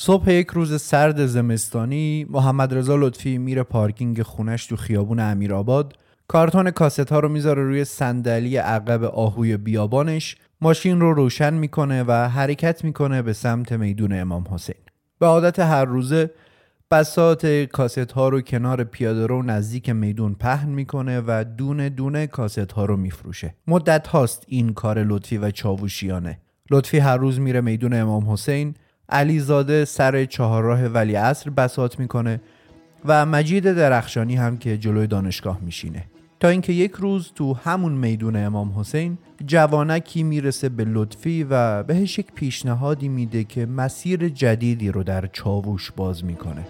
صبح یک روز سرد زمستانی محمد رضا لطفی میره پارکینگ خونش تو خیابون امیرآباد کارتون کاست ها رو می‌ذاره روی صندلی عقب آهوی بیابانش. ماشین رو روشن می‌کنه و حرکت می‌کنه به سمت میدون امام حسین. به عادت هر روزه بسات کاست ها رو کنار پیاده رو نزدیک میدون پهن می‌کنه و دونه دونه کاست ها رو میفروشه. مدت هاست این کار لطفی و چاووشیانه لطفی هر روز میره میدون امام حسین. علیزاده سر چهارراه ولی عصر بسات می‌کنه و مجید درخشانی هم که جلوی دانشگاه میشینه. تا اینکه یک روز تو همون میدون امام حسین جوانکی می‌رسه به لطفی و بهش یک پیشنهادی میده که مسیر جدیدی رو در چاووش باز می‌کنه.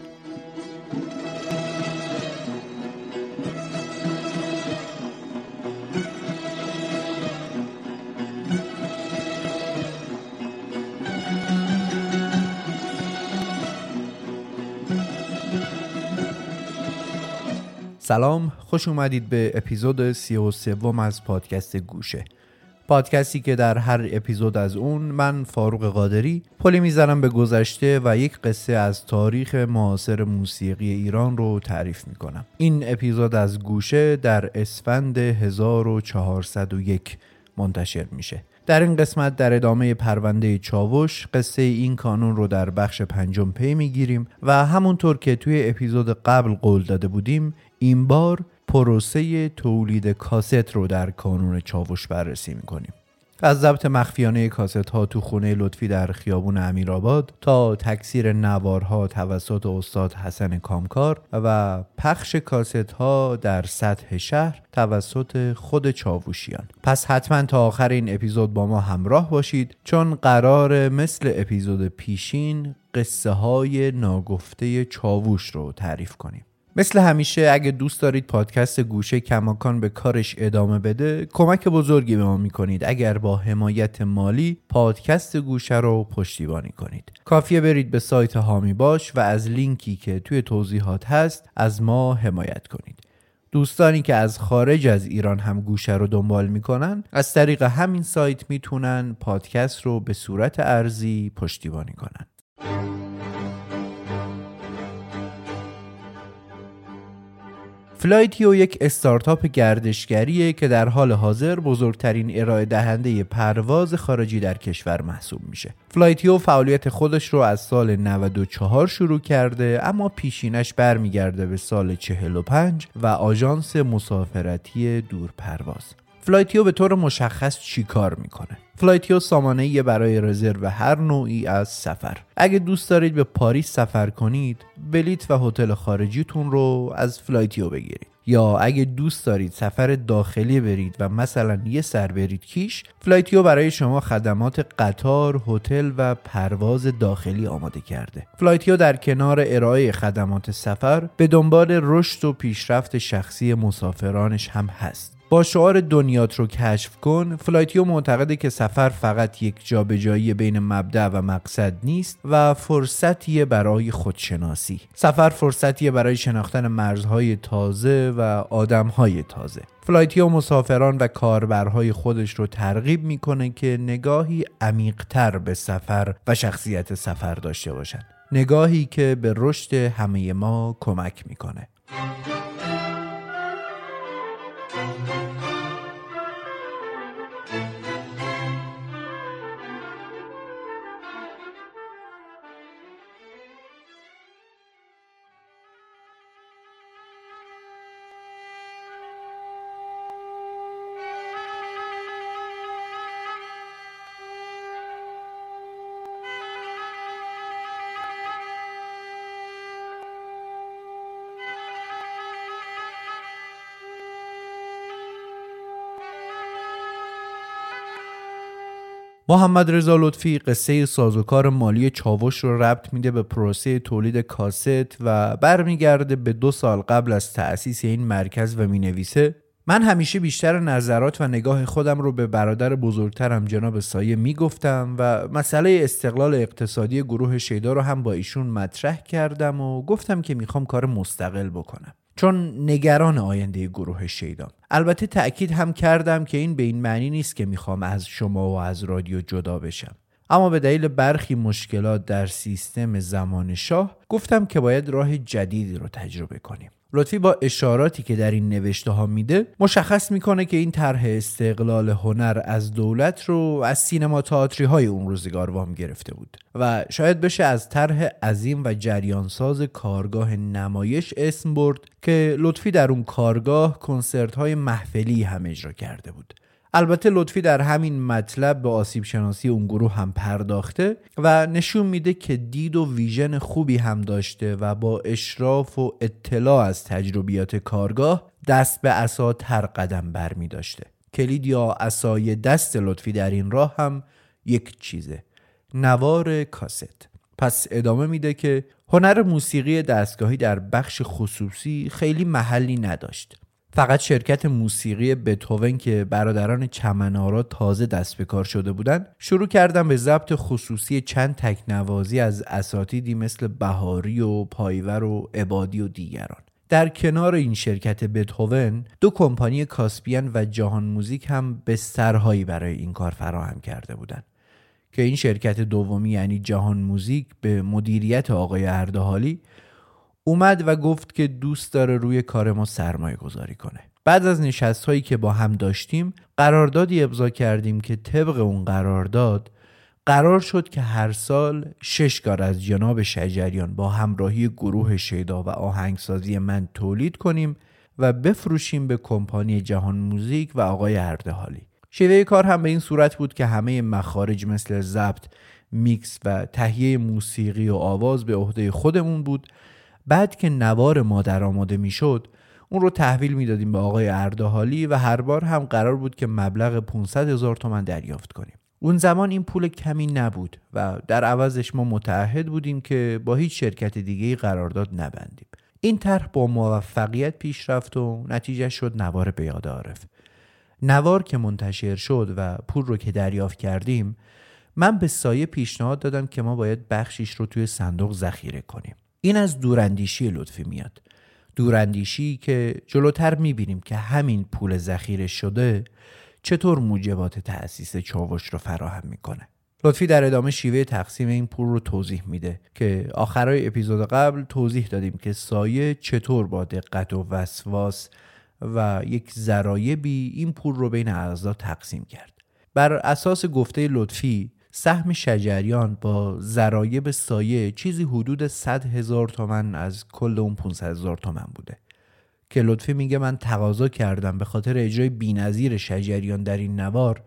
سلام خوش اومدید به اپیزود سی و سوم از پادکست گوشه. پادکستی که در هر اپیزود از اون من فاروق قادری پلی می‌زنم به گذشته و یک قصه از تاریخ معاصر موسیقی ایران رو تعریف می‌کنم. این اپیزود از گوشه در اسفند 1401 منتشر میشه. در این قسمت در ادامه پرونده چاوش قصه این کانون رو در بخش پنجم پی می‌گیریم و همونطور که توی اپیزود قبل قول داده بودیم این بار پروسه تولید کاست رو در کانون چاوش بررسی می‌کنیم. از ضبط مخفیانه کاست ها تو خونه لطفی در خیابون امیرآباد تا تکثیر نوارها توسط استاد حسن کامکار و پخش کاست ها در سطح شهر توسط خود چاووشیان پس حتما تا آخر این اپیزود با ما همراه باشید چون قرار مثل اپیزود پیشین قصه های ناگفته چاووش رو تعریف کنیم. مثل همیشه اگه دوست دارید پادکست گوشه کماکان به کارش ادامه بده کمک بزرگی به ما می‌کنید. اگر با حمایت مالی پادکست گوشه رو پشتیبانی کنید. کافیه برید به سایت هامی باش و از لینکی که توی توضیحات هست از ما حمایت کنید. دوستانی که از خارج از ایران هم گوشه رو دنبال می‌کنن از طریق همین سایت می‌تونن پادکست رو به صورت ارزی پشتیبانی کنن فلایتیو یک استارتاپ گردشگریه که در حال حاضر بزرگترین ارائه دهنده پرواز خارجی در کشور محسوب میشه. فلایتیو فعالیت خودش رو از سال 94 شروع کرده اما پیشینش برمیگرده به سال 45 و آژانس مسافرتی دور پرواز. فلایتیو به طور مشخص چی کار می‌کنه فلایتیو سامانه‌ای برای رزرو هر نوعی از سفره اگه دوست دارید به پاریس سفر کنید بلیت و هتل خارجیتون رو از فلایتیو بگیرید یا اگه دوست دارید سفر داخلی برید و مثلا یه سر برید کیش فلایتیو برای شما خدمات قطار، هتل و پرواز داخلی آماده کرده. فلایتیو در کنار ارائه خدمات سفر به دنبال رشد و پیشرفت شخصی مسافرانش هم هست. با شعار دنیات رو کشف کن فلایتیو معتقده که سفر فقط یک جابجایی بین مبدأ و مقصد نیست و فرصتیه برای خودشناسی. سفر فرصتیه برای شناختن مرزهای تازه و آدمهای تازه. فلایتیو مسافران و کاربرهای خودش رو ترغیب می‌کنه که نگاهی عمیقتر به سفر و شخصیت سفر داشته باشند نگاهی که به رشد همه ما کمک می‌کنه. محمد رضا لطفی قصه سازوکار مالی چاوش رو ربط میده به پروسه تولید کاست و برمیگرده به دو سال قبل از تأسیس این مرکز و می‌نویسه. من همیشه بیشتر نظرات و نگاه خودم رو به برادر بزرگترم جناب سایه می‌گفتم و مسئله استقلال اقتصادی گروه شیدا رو هم با ایشون مطرح کردم و گفتم که می‌خوام کار مستقل بکنم. چون نگران آینده گروه شیدام البته تأکید هم کردم که این به این معنی نیست که می‌خوام از شما و از رادیو جدا بشم. اما به دلیل برخی مشکلات در سیستم زمان شاه گفتم که باید راه جدیدی رو تجربه کنیم. لطفی با اشاراتی که در این نوشته ها میده مشخص می‌کنه که این طرح استقلال هنر از دولت رو از سینما تئاتری های اون روزگار وام گرفته بود و شاید بشه از طرح عظیم و جریانساز کارگاه نمایش اسم برد که لطفی در اون کارگاه کنسرت های محفلی هم اجرا کرده بود. البته لطفی در همین مطلب به آسیب شناسی اون گروه هم پرداخته و نشون میده که دید و ویژن خوبی هم داشته و با اشراف و اطلاع از تجربیات کارگاه دست به اسا تر قدم بر می داشته. کلید یا اسای دست لطفی در این راه هم یک چیزه. نوار کاست. پس ادامه میده که هنر موسیقی دستگاهی در بخش خصوصی خیلی محلی نداشت. فقط شرکت موسیقی بتوون که برادران چمنارا تازه دست به کار شده بودند شروع کردن به ضبط خصوصی چند تکنوازی از اساتیدی مثل بهاری و پایور و عبادی و دیگران. در کنار این شرکت بتوون دو کمپانی کاسپیان و جهان موزیک هم بسترهایی برای این کار فراهم کرده بودند که این شرکت دومی یعنی جهان موزیک به مدیریت آقای اردهالی اومد و گفت که دوست داره روی کار ما سرمایه گذاری کنه. بعد از نشست هایی که با هم داشتیم قراردادی ابضا کردیم که طبق اون قرارداد قرار شد که هر سال شش کار از جناب شجریان با همراهی گروه شیدا و آهنگسازی من تولید کنیم و بفروشیم به کمپانی جهان موزیک و آقای اردهالی. شیوه کار هم به این صورت بود که همه مخارج مثل ضبط میکس و تهیه موسیقی و آواز به عهده خودمون بود بعد که نوار ما در آماده می‌شد اون رو تحویل می‌دادیم به آقای اردهالی و هر بار هم قرار بود که مبلغ 500 هزار تومن دریافت کنیم. اون زمان این پول کمی نبود و در عوضش ما متعهد بودیم که با هیچ شرکت دیگه قرارداد نبندیم. این طرح با موفقیت پیش رفت و نتیجه شد نوار به یاد عارف نوار که منتشر شد و پول رو که دریافت کردیم من به سایه پیشنهاد دادم که ما باید بخشیش رو توی صندوق ذخیره کنیم. این از دوراندیشی لطفی میاد. دوراندیشی که جلوتر می‌بینیم که همین پول ذخیره شده چطور موجبات تأسیس چاوش رو فراهم می‌کنه. لطفی در ادامه شیوه تقسیم این پول رو توضیح میده که آخرای اپیزود قبل توضیح دادیم که سایه چطور با دقت و وسواس و یک ذرایبی این پول رو بین اعضا تقسیم کرد. بر اساس گفته لطفی سهم شجریان با ذرایب سایه چیزی حدود 100 هزار تومن از کل اون 500 هزار تومن بوده. که لطفی میگه من تقاضا کردم به خاطر اجرای بینظیر شجریان در این نوار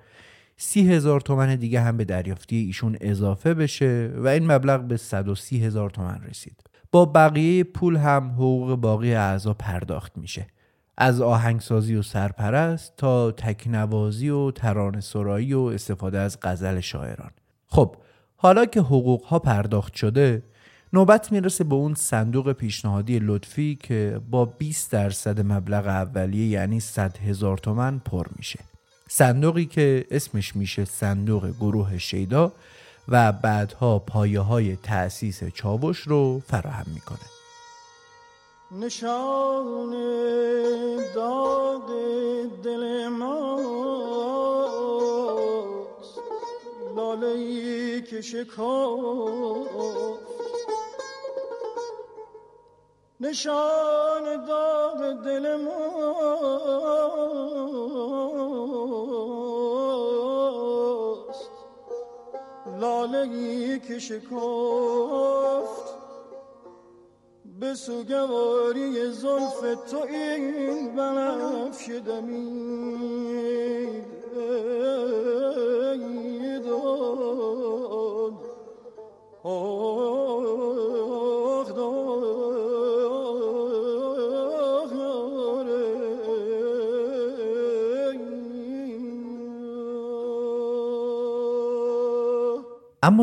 سی هزار تومن دیگه هم به دریافتی ایشون اضافه بشه و این مبلغ به 130 هزار تومن رسید. با بقیه پول هم حقوق باقی اعضا پرداخت میشه. از آهنگسازی و سرپرست تا تکنوازی و ترانه سرایی و استفاده از غزل شاعران. خب حالا که حقوق ها پرداخت شده نوبت می‌رسه به اون صندوق پیشنهادی لطفی که با 20 درصد مبلغ اولیه یعنی 100 هزار تومن پر میشه. صندوقی که اسمش میشه صندوق گروه شیدا و بعدها پایه های تأسیس چاوش رو فراهم می‌کنه. نشان داد دل ماست لاله ای که شکافت. نشان داد دل ماست لاله ای که شکافت. به سوگواری زلف تو این بنفش دمید اما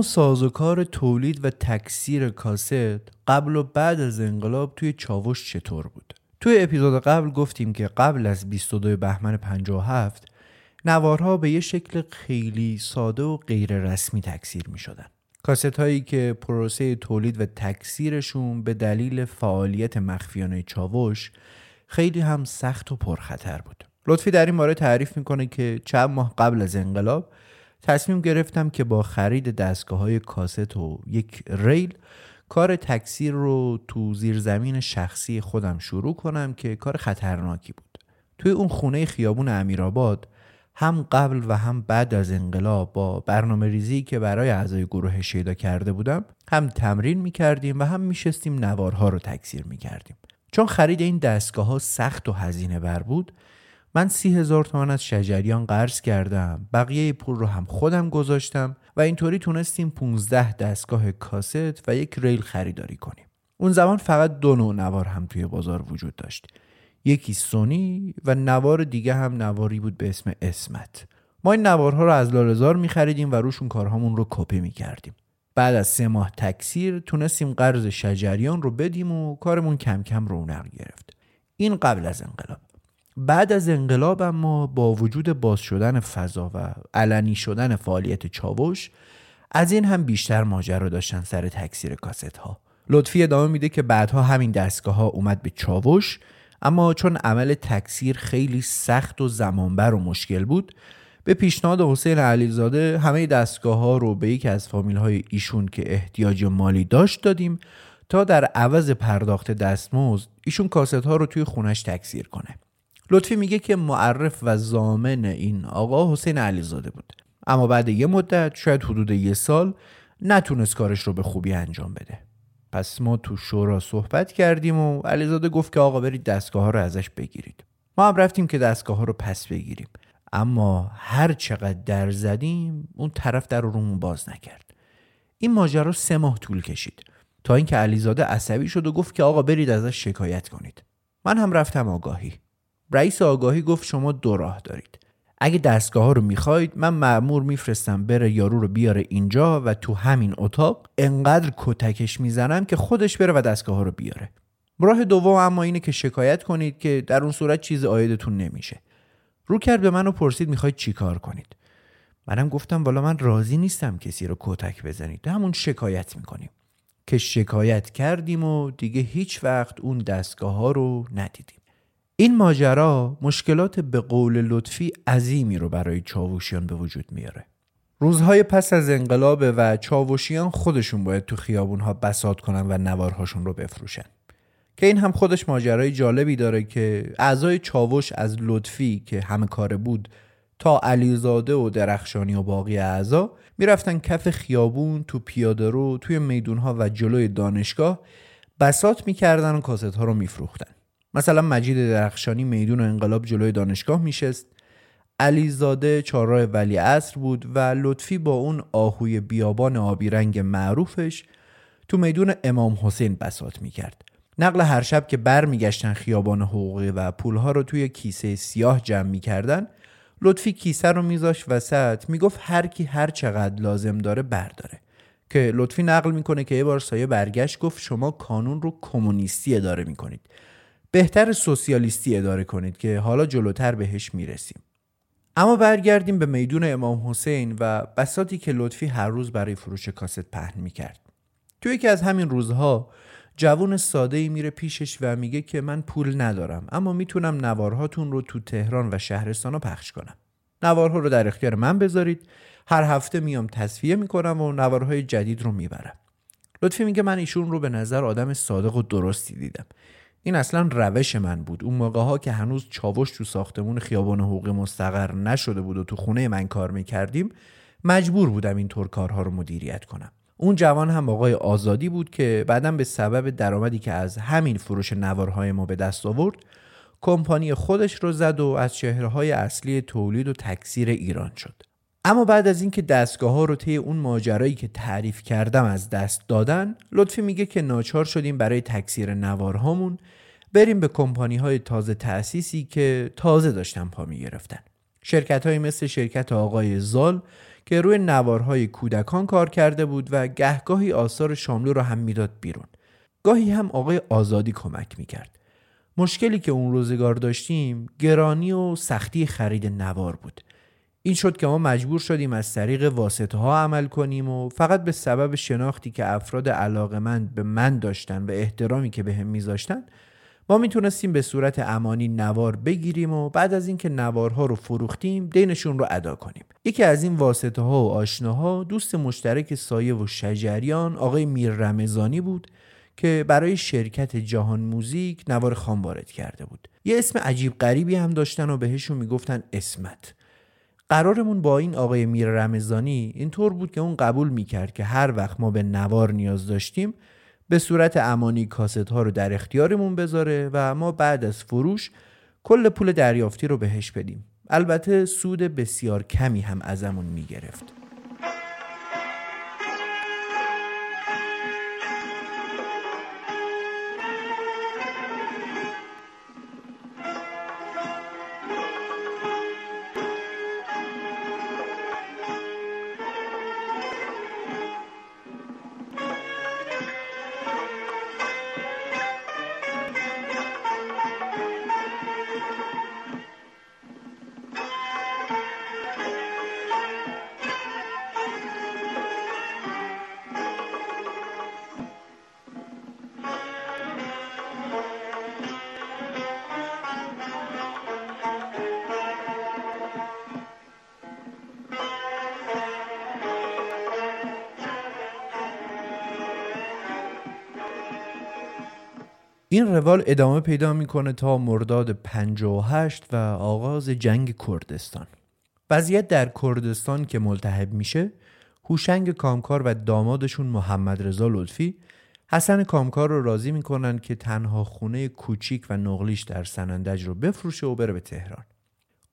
سازوکار تولید و تکثیر کاست قبل و بعد از انقلاب توی چاوش چطور بود توی اپیزود قبل گفتیم که قبل از 22 بهمن 57 نوارها به یه شکل خیلی ساده و غیر رسمی تکثیر می شدن. کاست هایی که پروسه تولید و تکثیرشون به دلیل فعالیت مخفیانه چاوش خیلی هم سخت و پرخطر بود. لطفی در این باره تعریف می‌کنه که چند ماه قبل از انقلاب تصمیم گرفتم که با خرید دستگاه های کاست و یک ریل کار تکثیر رو تو زیرزمین شخصی خودم شروع کنم که کار خطرناکی بود توی اون خونه خیابون امیرآباد هم قبل و هم بعد از انقلاب با برنامه ریزی که برای اعضای گروه شیدا کرده بودم هم تمرین می کردیم و هم می شستیم نوارها رو تکثیر می کردیم چون خرید این دستگاه ها سخت و هزینه بر بود من سی هزار تومن از شجریان قرض کردم بقیه پول رو هم خودم گذاشتم و اینطوری تونستیم 15 دستگاه کاست و یک ریل خریداری کنیم. اون زمان فقط دو نوع نوار هم توی بازار وجود داشت. یکی سونی و نوار دیگه هم نواری بود به اسم اسمت. ما این نوارها رو از لالزار می خریدیم و روشون کارهامون رو کپی می کردیم بعد از سه ماه تکثیر تونستیم قرض شجریان رو بدیم و کارمون کم کم رونق گرفت. این قبل از انقلاب. بعد از انقلاب اما با وجود باز شدن فضا و علنی شدن فعالیت چاوش از این هم بیشتر ماجرا داشتن سر تکثیر کاست ها لطفی ادامه میده که بعدها همین دستگاه ها اومد به چاوش اما چون عمل تکثیر خیلی سخت و زمانبر و مشکل بود به پیشنهاد حسین علیزاده همه دستگاه ها رو به یکی از فامیل های ایشون که احتیاج مالی داشت دادیم تا در عوض پرداخت دستمزد ایشون کاست ها رو توی خونش تکثیر کنه. لطفی میگه که معرف و زامن این آقا حسین علیزاده بود. اما بعد یه مدت شاید حدود یه سال نتونست کارش رو به خوبی انجام بده. پس ما تو شورا صحبت کردیم و علیزاده گفت که آقا برید دستگاه ها رو ازش بگیرید. ما هم رفتیم که دستگاه ها رو پس بگیریم. اما هر چقدر در زدیم اون طرف در رومون باز نکرد. این ماجرا سه ماه طول کشید. تا اینکه علیزاده عصبی شد و گفت که آقا برید ازش شکایت کنید. من هم رفتم آگاهی. رئیس آگاهی گفت شما دو راه دارید. اگه دستگاه ها رو می‌خواید من معمور میفرستم بره یارو رو بیاره اینجا و تو همین اتاق انقدر کتکش می‌زنم که خودش بره و دستگاه ها رو بیاره. راه دوم اما اینه که شکایت کنید که در اون صورت چیز آیدتون نمیشه. رو کرد به من و پرسید می‌خواید چی کار کنید. منم گفتم والا من راضی نیستم کسی رو کتک بزنید. همون شکایت می‌کنیم. که شکایت کردیم و دیگه هیچ وقت اون دستگاه ها رو ندیدیم. این ماجرا مشکلات به قول لطفی عظیمی رو برای چاوشیان به وجود میاره. روزهای پس از انقلاب و چاوشیان خودشون باید تو خیابونها بسات کنن و نوارهاشون رو بفروشن. که این هم خودش ماجرای جالبی داره که اعضای چاوش از لطفی که همه کاره بود تا علیزاده و درخشانی و باقی اعضا می‌رفتن کف خیابون تو پیاده رو توی میدونها و جلوی دانشگاه بسات می‌کردن و کاست ها رو میفروختن. مثلا مجید درخشانی میدون و انقلاب جلوی دانشگاه میشست. علیزاده چهارراه ولی عصر بود و لطفی با اون آهوی بیابان آبی رنگ معروفش تو میدون امام حسین بسات می‌کرد. نقل هر شب که بر میگشتن خیابان حقوقی و پولها رو توی کیسه سیاه جمع می‌کردن لطفی کیسه رو میذاش وسط می‌گفت هر کی هر چقدر لازم داره برداره. که لطفی نقل می‌کنه که یه بار سایه برگشت گفت شما کانون رو کمونیستی اداره می‌کنید. بهتر سوسیالیستی اداره کنید که حالا جلوتر بهش می‌رسیم. اما برگردیم به میدون امام حسین و بساتی که لطفی هر روز برای فروش کاست پهن می‌کرد. توی یکی از همین روزها جوون ساده ای میره پیشش و میگه که من پول ندارم اما می‌تونم نوارهاتون رو تو تهران و شهرستان رو پخش کنم. نوارها رو در اختیار من بذارید. هر هفته میام تصفیه می‌کنم و نوارهای جدید رو می‌برم. لطفی میگه من ایشون رو به نظر آدم صادق و درستی دیدم. این اصلا روش من بود. اون موقع ها که هنوز چاوش تو ساختمون خیابان حقوقی مستقر نشده بود و تو خونه من کار می‌کردیم مجبور بودم اینطور کارها رو مدیریت کنم. اون جوان هم آقای آزادی بود که بعدا به سبب درآمدی که از همین فروش نوارهای ما به دست آورد کمپانی خودش رو زد و از چهرههای اصلی تولید و تکثیر ایران شد. اما بعد از اینکه دستگاه ها رو طی اون ماجرایی که تعریف کردم از دست دادن لطفی میگه که ناچار شدیم برای تکثیر نوارهامون بریم به کمپانی های تازه تأسیسی که تازه داشتن پا می‌گرفتن. شرکت های مثل شرکت آقای زال که روی نوارهای کودکان کار کرده بود و گهگاهی آثار شاملو رو هم می‌داد بیرون. گاهی هم آقای آزادی کمک می‌کرد. مشکلی که اون روزگار داشتیم گرانی و سختی خرید نوار بود. این شد که ما مجبور شدیم از طریق واسطه ها عمل کنیم و فقط به سبب شناختی که افراد علاقمند به من داشتن و احترامی که به هم میذاشتن ما می‌تونستیم به صورت امانی نوار بگیریم و بعد از اینکه نوارها رو فروختیم دینشون رو ادا کنیم. یکی از این واسطه ها و آشناها دوست مشترک سایه و شجریان آقای میر رمزانی بود که برای شرکت جهان موزیک نوار خام وارد کرده بود. یه اسم عجیب غریبی هم داشتن و بهشون می‌گفتن اسمت. قرارمون با این آقای میر رمزانی اینطور بود که اون قبول می‌کرد که هر وقت ما به نوار نیاز داشتیم به صورت امانی کاست ها رو در اختیارمون بذاره و ما بعد از فروش کل پول دریافتی رو بهش بدیم. البته سود بسیار کمی هم ازمون می‌گرفت. این روال ادامه پیدا می‌کنه تا مرداد 58 و آغاز جنگ کردستان. وضعیت در کردستان که ملتهب میشه هوشنگ کامکار و دامادشون محمد رضا لطفی حسن کامکار رو راضی می‌کنن که تنها خونه کوچیک و نقلیش در سنندج رو بفروشه و بره به تهران.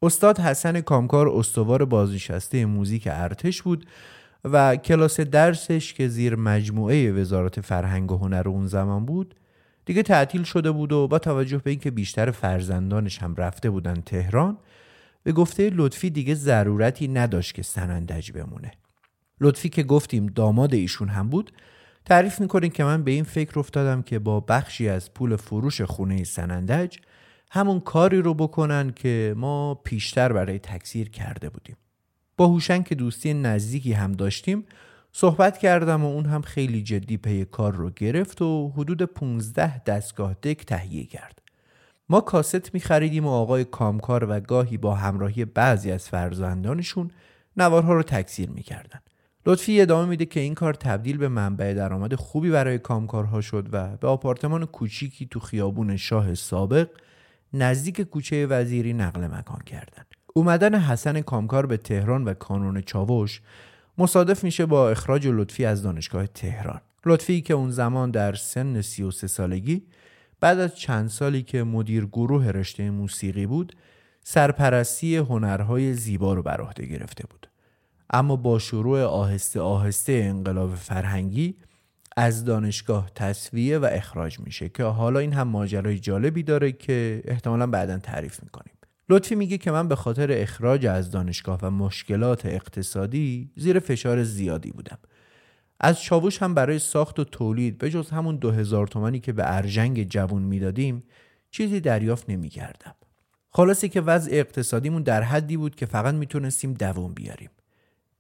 استاد حسن کامکار استوار بازنشسته موزیک ارتش بود و کلاس درسش که زیر مجموعه وزارت فرهنگ و هنر اون زمان بود دیگه تعطیل شده بود و با توجه به اینکه بیشتر فرزندانش هم رفته بودن تهران به گفته لطفی دیگه ضرورتی نداشت که سنندج بمونه. لطفی که گفتیم داماد ایشون هم بود تعریف می‌کنیم که من به این فکر افتادم که با بخشی از پول فروش خونه سنندج همون کاری رو بکنن که ما پیشتر برای تکثیر کرده بودیم. با هوشنگ که دوستی نزدیکی هم داشتیم صحبت کردم و اون هم خیلی جدی پی کار رو گرفت و حدود 15 دستگاه دک تهیه کرد. ما کاست می خریدیم و آقای کامکار و گاهی با همراهی بعضی از فرزندانشون نوارها رو تکثیر می کردن. لطفی ادامه میده که این کار تبدیل به منبع درآمد خوبی برای کامکارها شد و به آپارتمان کوچیکی تو خیابون شاه سابق نزدیک کوچه وزیری نقل مکان کردن. اومدن حسن کامکار به تهران و کانون چاوش مصادف میشه با اخراج لطفی از دانشگاه تهران. لطفی که اون زمان در سن 33 سالگی بعد از چند سالی که مدیر گروه رشته موسیقی بود سرپرستی هنرهای زیبا رو بر عهده گرفته بود. اما با شروع آهسته آهسته انقلاب فرهنگی از دانشگاه تصویه و اخراج میشه که حالا این هم ماجرای جالبی داره که احتمالا بعدا تعریف می‌کنیم. لطفی میگه که من به خاطر اخراج از دانشگاه و مشکلات اقتصادی زیر فشار زیادی بودم. از چاوش هم برای ساخت و تولید به جز همون دو هزار تومنی که به ارجنگ جوون می‌دادیم چیزی دریافت نمی‌کردم. خلاصی که وضع اقتصادیمون در حدی بود که فقط می‌تونستیم دوام بیاریم.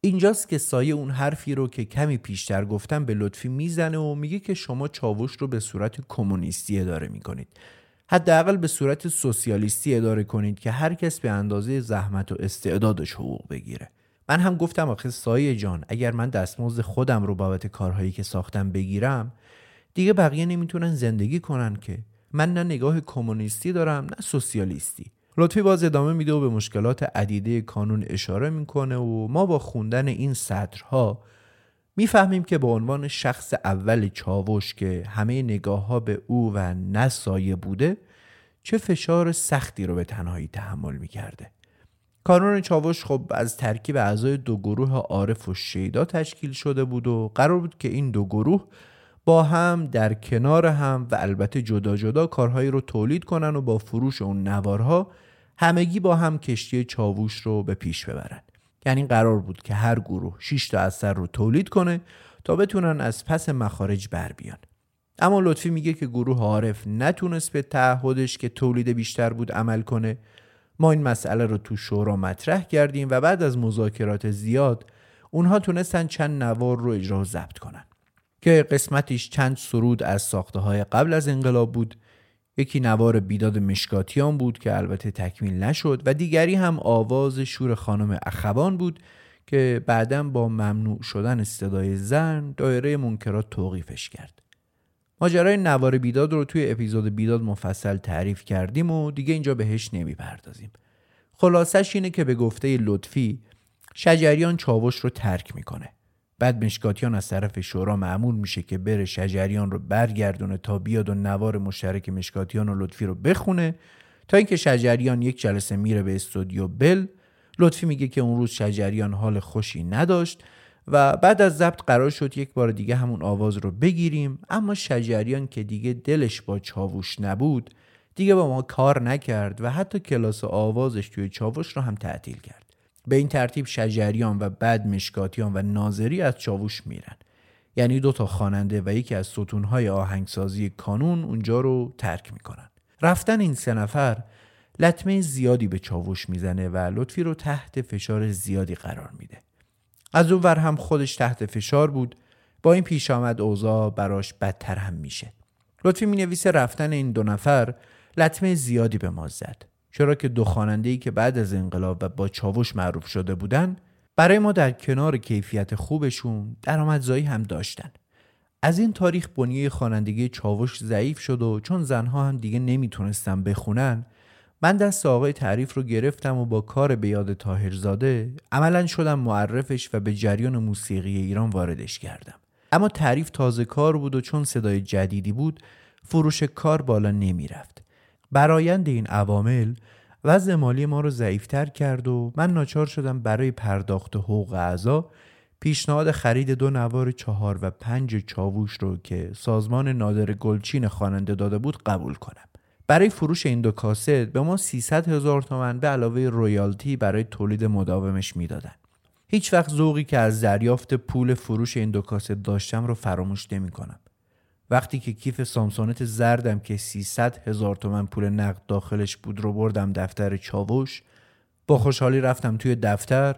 اینجاست که سایه اون حرفی رو که کمی پیشتر گفتم به لطفی می‌زنه و میگه که شما چاوش رو به صورت کمونیستی اداره می‌کنید. حداقل به صورت سوسیالیستی اداره کنید که هر کس به اندازه زحمت و استعدادش حقوق بگیره. من هم گفتم آخه سایه جان اگر من دستمزد خودم رو بابت کارهایی که ساختم بگیرم دیگه بقیه نمی‌تونن زندگی کنن که. من نه نگاه کمونیستی دارم نه سوسیالیستی. لطفی باز ادامه میده و به مشکلات عدیده کانون اشاره می‌کنه و ما با خوندن این سطرها می‌فهمیم که به عنوان شخص اول چاوش که همه نگاه ها به او و نسایه بوده چه فشار سختی رو به تنهایی تحمل می‌کرده. کانون چاوش خب از ترکیب اعضای دو گروه عارف و شیدا تشکیل شده بود و قرار بود که این دو گروه با هم در کنار هم و البته جدا جدا کارهایی رو تولید کنن و با فروش اون نوارها همگی با هم کشتی چاووش رو به پیش ببرن. یعنی قرار بود که هر گروه 6 تا اثر رو تولید کنه تا بتونن از پس مخارج بر بیان. اما لطفی میگه که گروه عارف نتونست به تعهدش که تولید بیشتر بود عمل کنه. ما این مسئله رو تو شورا مطرح کردیم و بعد از مذاکرات زیاد اونها تونستن چند نوار رو اجرا ضبط کنن. که قسمتیش چند سرود از ساخته های قبل از انقلاب بود یکی نوار بیداد مشکاتیان بود که البته تکمیل نشد و دیگری هم آواز شور خانم اخوان بود که بعدا با ممنوع شدن صدای زن دایره منکرات توقیفش کرد. ماجرای نوار بیداد رو توی اپیزود بیداد مفصل تعریف کردیم و دیگه اینجا بهش نمی‌پردازیم. خلاصش اینه که به گفته لطفی شجریان چاوش رو ترک می‌کنه. بعد مشکاتیان از طرف شورا معمول میشه که بره شجریان رو برگردونه تا بیاد و نوار مشترک مشکاتیان و لطفی رو بخونه. تا اینکه شجریان یک جلسه میره به استودیو بل. لطفی میگه که اون روز شجریان حال خوشی نداشت و بعد از ضبط قرار شد یک بار دیگه همون آواز رو بگیریم. اما شجریان که دیگه دلش با چاووش نبود دیگه با ما کار نکرد و حتی کلاس آوازش توی چاووش رو هم تعطیل کرد. به این ترتیب شجریان و بعد مشکاتیان و ناظری از چاووش میرن. یعنی دو تا خواننده و یکی از ستونهای آهنگسازی کانون اونجا رو ترک می‌کنن. رفتن این سه نفر لطمه زیادی به چاووش می‌زنه و لطفی رو تحت فشار زیادی قرار میده. از اون ور هم خودش تحت فشار بود. با این پیش آمد اوضاع براش بدتر هم میشه. لطفی می نویسه رفتن این دو نفر لطمه زیادی به ما زد. چرا که دو خواننده که بعد از انقلاب و با چاوش معروف شده بودن برای ما در کنار کیفیت خوبشون درآمدزایی هم داشتن. از این تاریخ بنیه خوانندگی چاوش ضعیف شد و چون زنها هم دیگه نمی‌تونستن بخونن من دست آقای تعریف رو گرفتم و با کار به یاد تاهرزاده عملا شدم معرفش و به جریان موسیقی ایران واردش کردم. اما تعریف تازه کار بود و چون صدای جدیدی بود فروش کار بالا نمی‌رفت. برایند این عوامل وضع مالی ما رو ضعیفتر کرد و من ناچار شدم برای پرداخت حقوق اعضا پیشنهاد خرید دو نوار چهار و پنج چاووش رو که سازمان نادر گلچین خواننده داده بود قبول کنم برای فروش این دو کاست به ما 300 هزار تومن به علاوه رویالتی برای تولید مداومش می‌دادن هیچ وقت ذوقی که از دریافت پول فروش این دو کاست داشتم رو فراموش نمی کنم. وقتی که کیف سامسونت زردم که 300 هزار تومن پول نقد داخلش بود رو بردم دفتر چاوش با خوشحالی رفتم توی دفتر.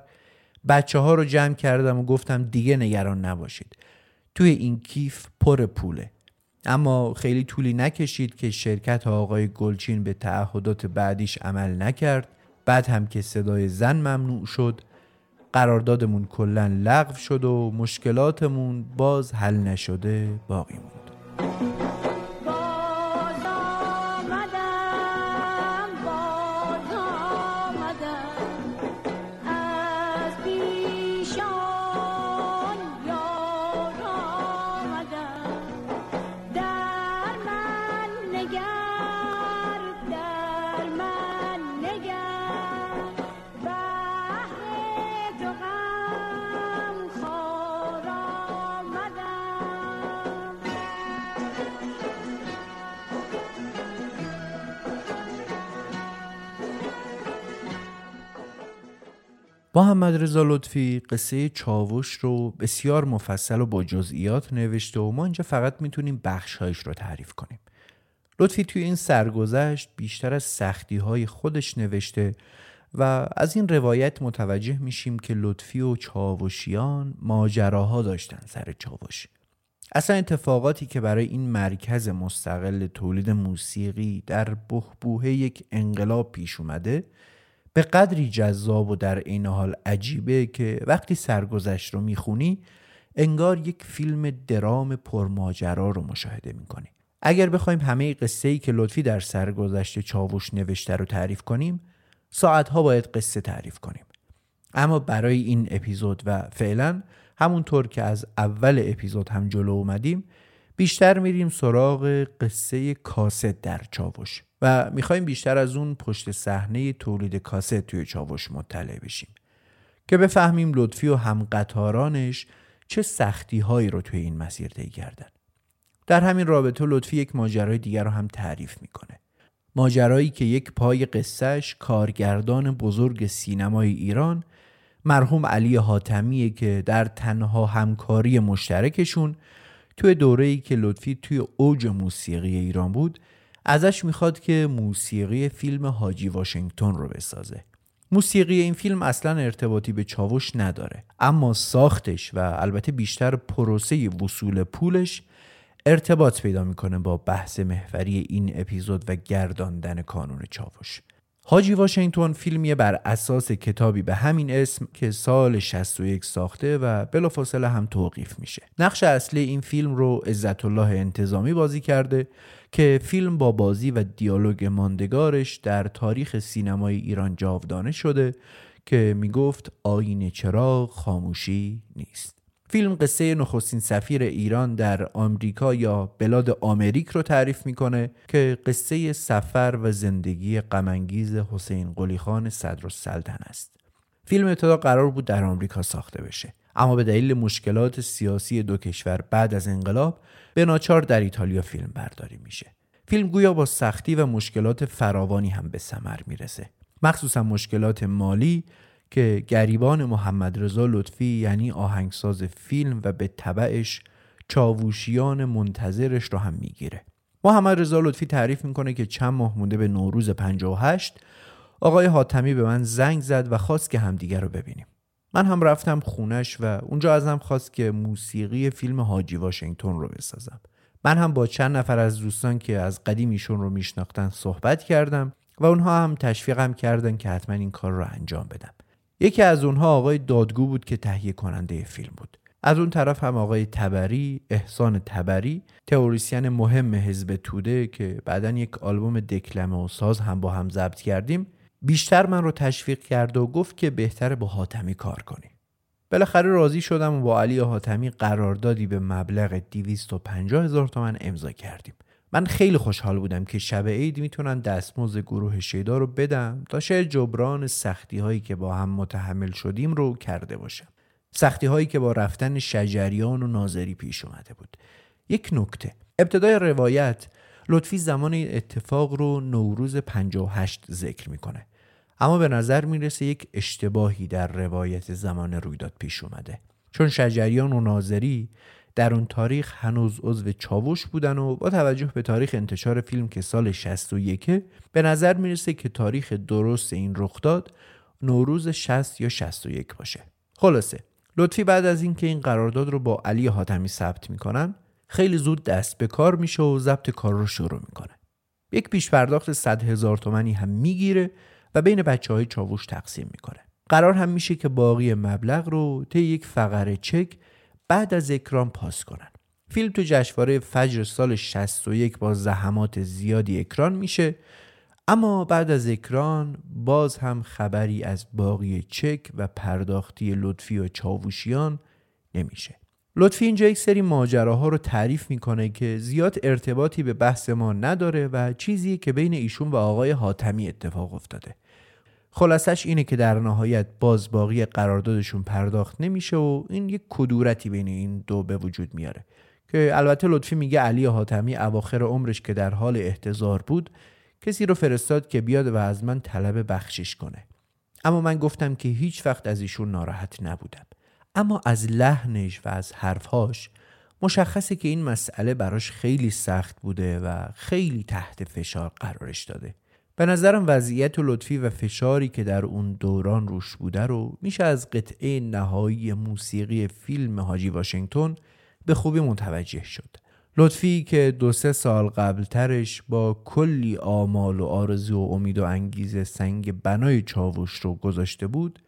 بچه ها رو جمع کردم و گفتم دیگه نگران نباشید. توی این کیف پر پوله. اما خیلی طولی نکشید که شرکت آقای گلچین به تعهدات بعدیش عمل نکرد. بعد هم که صدای زن ممنوع شد قراردادمون کلا لغو شد و مشکلاتمون باز حل نشده باقی موند. Thank you. محمد رضا لطفی قصه چاوش رو بسیار مفصل و با جزئیات نوشته و ما اینجا فقط می‌تونیم بخشهایش رو تعریف کنیم. لطفی توی این سرگذشت بیشتر از سختی های خودش نوشته و از این روایت متوجه میشیم که لطفی و چاوشیان ماجراها داشتن سر چاوش. اصلا اتفاقاتی که برای این مرکز مستقل تولید موسیقی در بهبوه یک انقلاب پیش اومده به قدری جذاب و در عین حال عجیبه که وقتی سرگذشت رو می‌خونی انگار یک فیلم درام پرماجرا رو مشاهده می‌کنی. اگر بخوایم همه قصه ای که لطفی در سرگذشت چاوش نوشته رو تعریف کنیم ساعتها باید قصه تعریف کنیم. اما برای این اپیزود و فعلا همونطور که از اول اپیزود هم جلو اومدیم بیشتر میریم سراغ قصه کاست در چاوش و می‌خوایم بیشتر از اون پشت صحنه تولید کاست توی چاوش مطلع بشیم که بفهمیم لطفی و هم قطارانش چه سختی هایی رو توی این مسیر طی کردن. در همین رابطه لطفی یک ماجرای دیگر رو هم تعریف می‌کنه. ماجرایی که یک پای قصهش کارگردان بزرگ سینمای ایران مرحوم علی حاتمیه که در تنها همکاری مشترکشون توی دوره‌ای که لطفی توی اوج موسیقی ایران بود ازش می‌خواد که موسیقی فیلم حاجی واشنگتن رو بسازه. موسیقی این فیلم اصلا ارتباطی به چاوش نداره اما ساختش و البته بیشتر پروسه وصول پولش ارتباط پیدا می‌کنه با بحث محوری این اپیزود و گرداندن کانون چاوش. حاجی واشنگتن فیلمیه بر اساس کتابی به همین اسم که سال 61 ساخته و بلافاصله هم توقیف میشه. نقش اصلی این فیلم رو عزت الله انتظامی بازی کرده که فیلم با بازی و دیالوگ ماندگارش در تاریخ سینمای ایران جاودانه شده که می‌گفت آین چراغ خاموشی نیست. فیلم قصه نخستین سفیر ایران در آمریکا یا بلاد آمریک رو تعریف می‌کنه که قصه سفر و زندگی غمانگیز حسین قلی خان صدر السلطن است. فیلم ابتدا قرار بود در آمریکا ساخته بشه اما به دلیل مشکلات سیاسی دو کشور بعد از انقلاب به ناچار در ایتالیا فیلم برداری میشه. فیلم گویا با سختی و مشکلات فراوانی هم به ثمر می‌رسه. مخصوصا مشکلات مالی که گریبان محمد رضا لطفی یعنی آهنگساز فیلم و به طبعش چاووشیان منتظرش رو هم می‌گیره. محمد رضا لطفی تعریف می‌کنه که چند ماه مونده به نوروز 58 آقای حاتمی به من زنگ زد و خواست که همدیگر رو ببینیم. من هم رفتم خونش و اونجا ازم خواست که موسیقی فیلم حاجی واشنگتن رو بسازم. من هم با چند نفر از دوستان که از قدیم ایشون رو میشناختن صحبت کردم و اونها هم تشویقم کردن که حتما این کار رو انجام بدم. یکی از اونها آقای دادگو بود که تهیه کننده فیلم بود. از اون طرف هم آقای تبری احسان تبری تئوریسین مهم حزب توده که بعدا یک آلبوم دکلمه و ساز هم با هم ضبط کردیم بیشتر من رو تشویق کرد و گفت که بهتره با حاتمی کار کنی بالاخره راضی شدم و با علی حاتمی قراردادی به مبلغ 250 هزار تومن امضا کردیم. من خیلی خوشحال بودم که شب عید می‌تونن دستمزد گروه شیدا رو بدم تا شاید جبران سختی هایی که با هم متحمل شدیم رو کرده باشم. سختی هایی که با رفتن شجریان و ناظری پیش اومده بود. یک نکته. ابتدای روایت لطفی زمان اتفاق رو نوروز 58 ذکر می‌کنه. اما به نظر می‌رسه یک اشتباهی در روایت زمان رویداد پیش اومده. چون شجریان و ناظری در اون تاریخ هنوز عضو چاوش بودن و با توجه به تاریخ انتشار فیلم که سال 61 به نظر می‌رسه که تاریخ درست این رخ داد نوروز 60 یا 61 باشه. خلاصه لطفی بعد از اینکه این قرارداد رو با علی حاتمی ثبت می‌کنن خیلی زود دست به کار میشه و ضبط کار رو شروع می‌کنه. یک پیش پرداخت 100 هزار تومنی هم می‌گیره و بین بچه های چاوش تقسیم می‌کنه. قرار هم میشه که باقی مبلغ رو طی یک فقره چک بعد از اکران پاس کنن. فیلم تو جشنواره فجر سال 61 با زحمات زیادی اکران میشه اما بعد از اکران باز هم خبری از باقی چک و پرداختی لطفی و چاووشیان نمیشه. لطفی اینجا یک سری ماجراها رو تعریف می‌کنه که زیاد ارتباطی به بحث ما نداره و چیزی که بین ایشون و آقای حاتمی اتفاق افتاده. خلاصش اینه که در نهایت باز باقی قراردادشون پرداخت نمیشه و این یک کدورتی بین این دو به وجود میاره. که البته لطفی میگه علی حاتمی اواخر عمرش که در حال احتضار بود کسی رو فرستاد که بیاد و از من طلب بخشش کنه. اما من گفتم که هیچ وقت از ایشون ناراحت نبودم. اما از لحنش و از حرفهاش مشخصه که این مسئله براش خیلی سخت بوده و خیلی تحت فشار قرارش داده. به نظرم وضعیت و لطفی و فشاری که در اون دوران روش بوده رو میشه از قطعه نهایی موسیقی فیلم حاجی واشنگتن به خوبی متوجه شد. لطفی که دو سه سال قبلترش با کلی آمال و آرزو و امید و انگیزه سنگ بنای چاوش رو گذاشته بود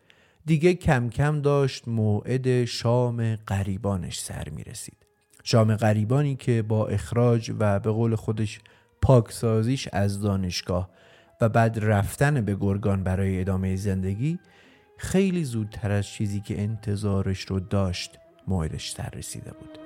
دیگه کم کم داشت موعد شام قریبانش سر می رسید شام قریبانی که با اخراج و به قول خودش پاکسازیش از دانشگاه و بعد رفتن به گرگان برای ادامه زندگی خیلی زودتر از چیزی که انتظارش رو داشت سر رسیده بود.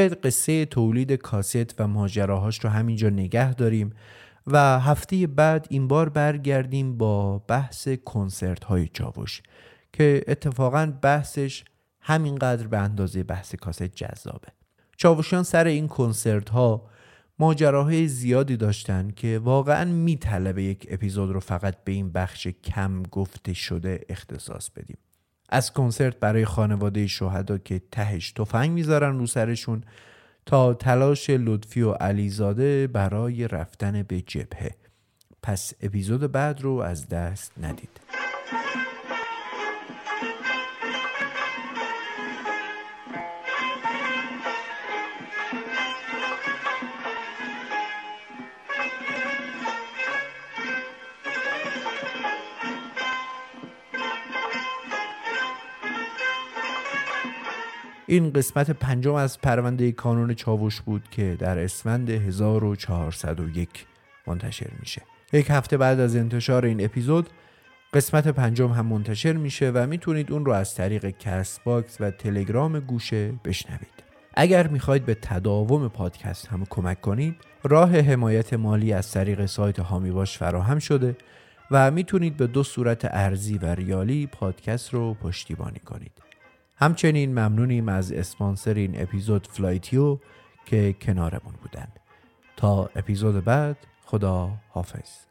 بیاید قصه تولید کاست و ماجراهاش رو همینجا نگه داریم و هفته بعد این بار برگردیم با بحث کنسرت های چاوش که اتفاقا بحثش همینقدر به اندازه بحث کاست جذابه. چاوشیان سر این کنسرت ها ماجراهای زیادی داشتن که واقعا میطلبه یک اپیزود رو فقط به این بخش کم گفته شده اختصاص بدیم. از کنسرت برای خانواده شهدا که تهش تفنگ می‌ذارن رو سرشون تا تلاش لطفی و علیزاده برای رفتن به جبهه. پس اپیزود بعد رو از دست ندید. این قسمت پنجم از پرونده کانون چاوش بود که در اسفند 1401 منتشر میشه. یک هفته بعد از انتشار این اپیزود قسمت پنجم هم منتشر میشه و می‌تونید اون رو از طریق Castbox و تلگرام گوشه بشنوید. اگر می‌خواید به تداوم پادکست هم کمک کنید راه حمایت مالی از طریق سایت حامی باش فراهم شده و می‌تونید به دو صورت ارزی و ریالی پادکست رو پشتیبانی کنید. همچنین ممنونیم از اسپانسر این اپیزود فلایتیو که کنارمون بودن تا اپیزود بعد خدا حافظ